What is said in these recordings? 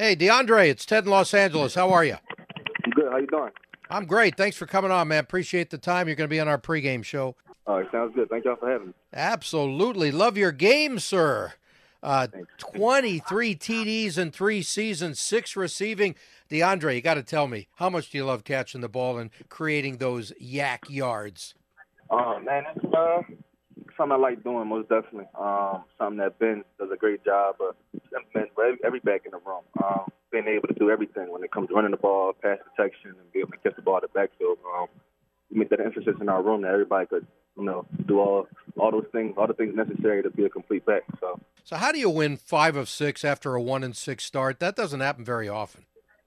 Hey, D'Andre, it's Ted in Los Angeles. How are you? I'm good. How you doing? I'm great. Thanks for coming on, man. Appreciate the time. You're going to be on our pregame show. All right, sounds good. Thank y'all for having me. Absolutely. Love your game, sir. Uh, 23 TDs in three seasons, six receiving. D'Andre, you got to tell me, how much do you love catching the ball and creating those YAC yards? Oh, man, it's uh, something I like doing, most definitely. Um, something that Ben does a great job of implementing for every, every back in the room. Um, being able to do everything when it comes to running the ball, pass protection, and be able to catch the ball at the backfield. Um, we make that emphasis in our room that everybody could, you know, do all all those things, all the things necessary to be a complete back. So, so how do you win five of six after a one and six start? That doesn't happen very often.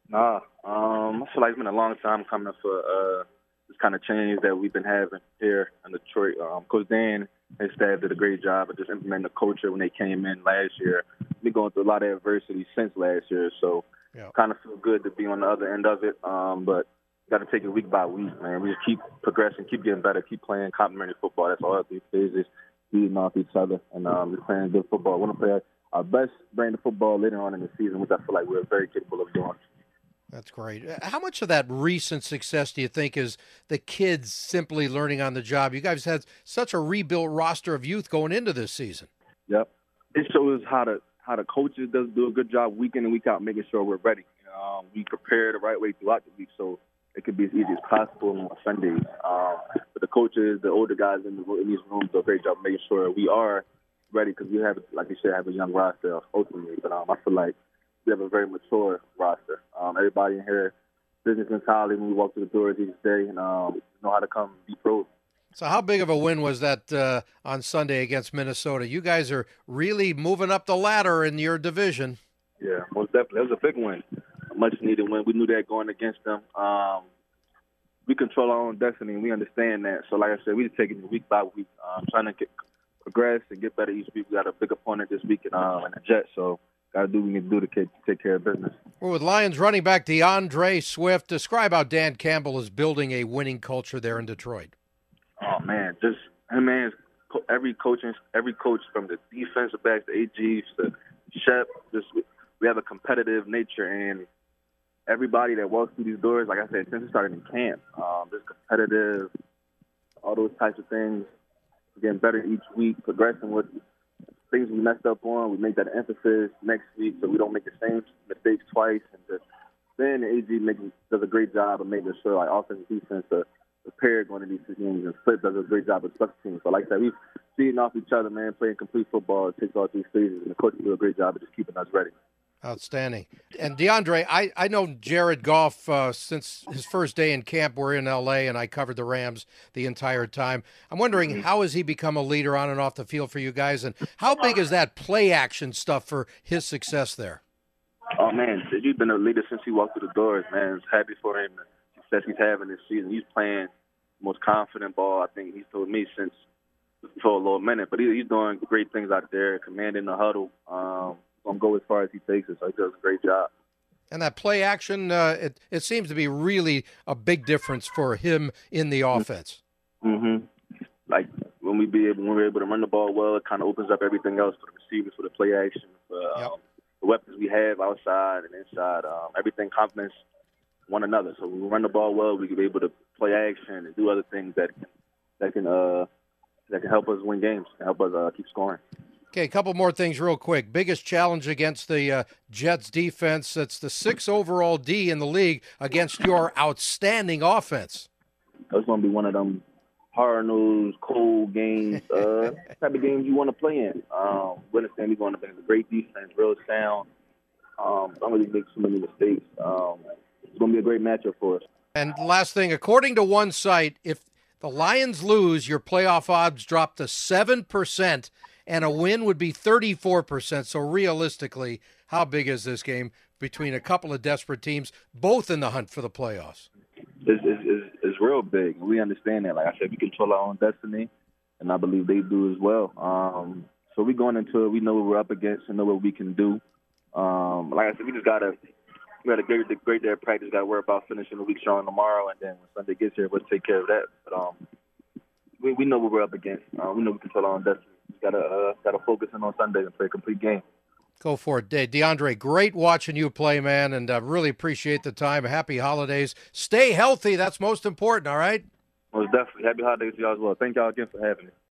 Nah, um, I feel like it's been a long time coming for uh, this kind of change that we've been having here in Detroit. Um, Coach Dan and staff did a great job of just implementing the culture when they came in last year. We've going through a lot of adversity since last year, so yeah. kind of feel good to be on the other end of it. Um, but got to take it week by week, man. We just keep progressing, keep getting better, keep playing complementary football. That's all these days is feeding off each other and um, just playing good football. We want to play our best brand of football later on in the season, which I feel like we're very capable of doing. That's great. Uh, how much of that recent success do you think is the kids simply learning on the job? You guys had such a rebuilt roster of youth going into this season. Yep. It shows how the how the coaches does do a good job week in and week out making sure we're ready. Um, we prepare the right way throughout the week so it could be as easy as possible on Sundays. Um, but the coaches, the older guys in, the, in these rooms do a great job making sure we are ready because we have, like you said, have a young roster ultimately. But um, I feel like we have a very mature roster. Um, everybody in here, business mentality when we walk through the doors each day, and um, know how to come be pros. So, how big of a win was that uh, on Sunday against Minnesota? You guys are really moving up the ladder in your division. Yeah, most definitely. It was a big win, a much needed win. We knew that going against them. Um, we control our own destiny, and we understand that. So, like I said, we just taking it week by week, um, trying to get, progress and get better each week. We got a big opponent this week in, uh, in the Jets, so got to do what we need to do to take care of business. Well, with Lions running back D'Andre Swift, describe how Dan Campbell is building a winning culture there in Detroit. Oh man, just him man, every coaching, every coach from the defensive backs, the AGs, to Shep, just we have a competitive nature, and everybody that walks through these doors, like I said, since we started in camp, um, just competitive, all those types of things, getting better each week, progressing with things we messed up on, we make that emphasis next week so we don't make the same mistakes twice. And just then AG makes, does a great job of making sure like offense and defense are prepared going to these games, and Fipp does a great job of special teams. So like I said, we feeding off each other, man, playing complete football. It takes all three stages, and the coaches do a great job of just keeping us ready. Outstanding. And D'Andre, I, I know Jared Goff uh, since his first day in camp. We're in LA, and I covered the Rams the entire time. I'm wondering mm-hmm. how has he become a leader on and off the field for you guys, and how big is that play action stuff for his success there? Oh man, he's been a leader since he walked through the doors. Man, I'm happy for him. The success he's having this season. He's playing the most confident ball I think he's told me since for a little minute. But he, he's doing great things out there, commanding the huddle. Um, gonna go as far as he takes it. So he does a great job. And that play action, uh, it it seems to be really a big difference for him in the offense. Mm-hmm. Like when we be able when we're able to run the ball well, it kind of opens up everything else for the receivers, for the play action, for um, yep. the weapons we have outside and inside. Um, everything complements one another. So when we run the ball well, we can be able to play action and do other things that can that can uh that can help us win games, help us uh, keep scoring. Okay, a couple more things real quick. Biggest challenge against the uh, Jets defense. That's the six overall D in the league against your outstanding offense. That's going to be one of them hard nosed, cold games, uh, type of games you want to play in. Um, we understand we're going to be a great defense, real sound. Um, don't really make so many mistakes. Um, it's going to be a great matchup for us. And last thing, according to one site, if the Lions lose, your playoff odds drop to seven percent and a win would be 34%. So realistically, how big is this game between a couple of desperate teams, both in the hunt for the playoffs? It's, it's, it's real big. We understand that. Like I said, we control our own destiny, and I believe they do as well. Um, so we're going into it, we know what we're up against and know what we can do. Um, like I said, we just gotta we got a great, great day of practice. Got to worry about finishing the week strong tomorrow, and then when Sunday gets here, we'll take care of that. But um, we we know what we're up against. Uh, we know we control our own destiny gotta uh, gotta focus in on Sunday and play a complete game. Go for it, De- D'Andre. Great watching you play, man, and uh, really appreciate the time. Happy holidays. Stay healthy. That's most important. All right. Most definitely. Happy holidays to y'all as well. Thank y'all again for having me.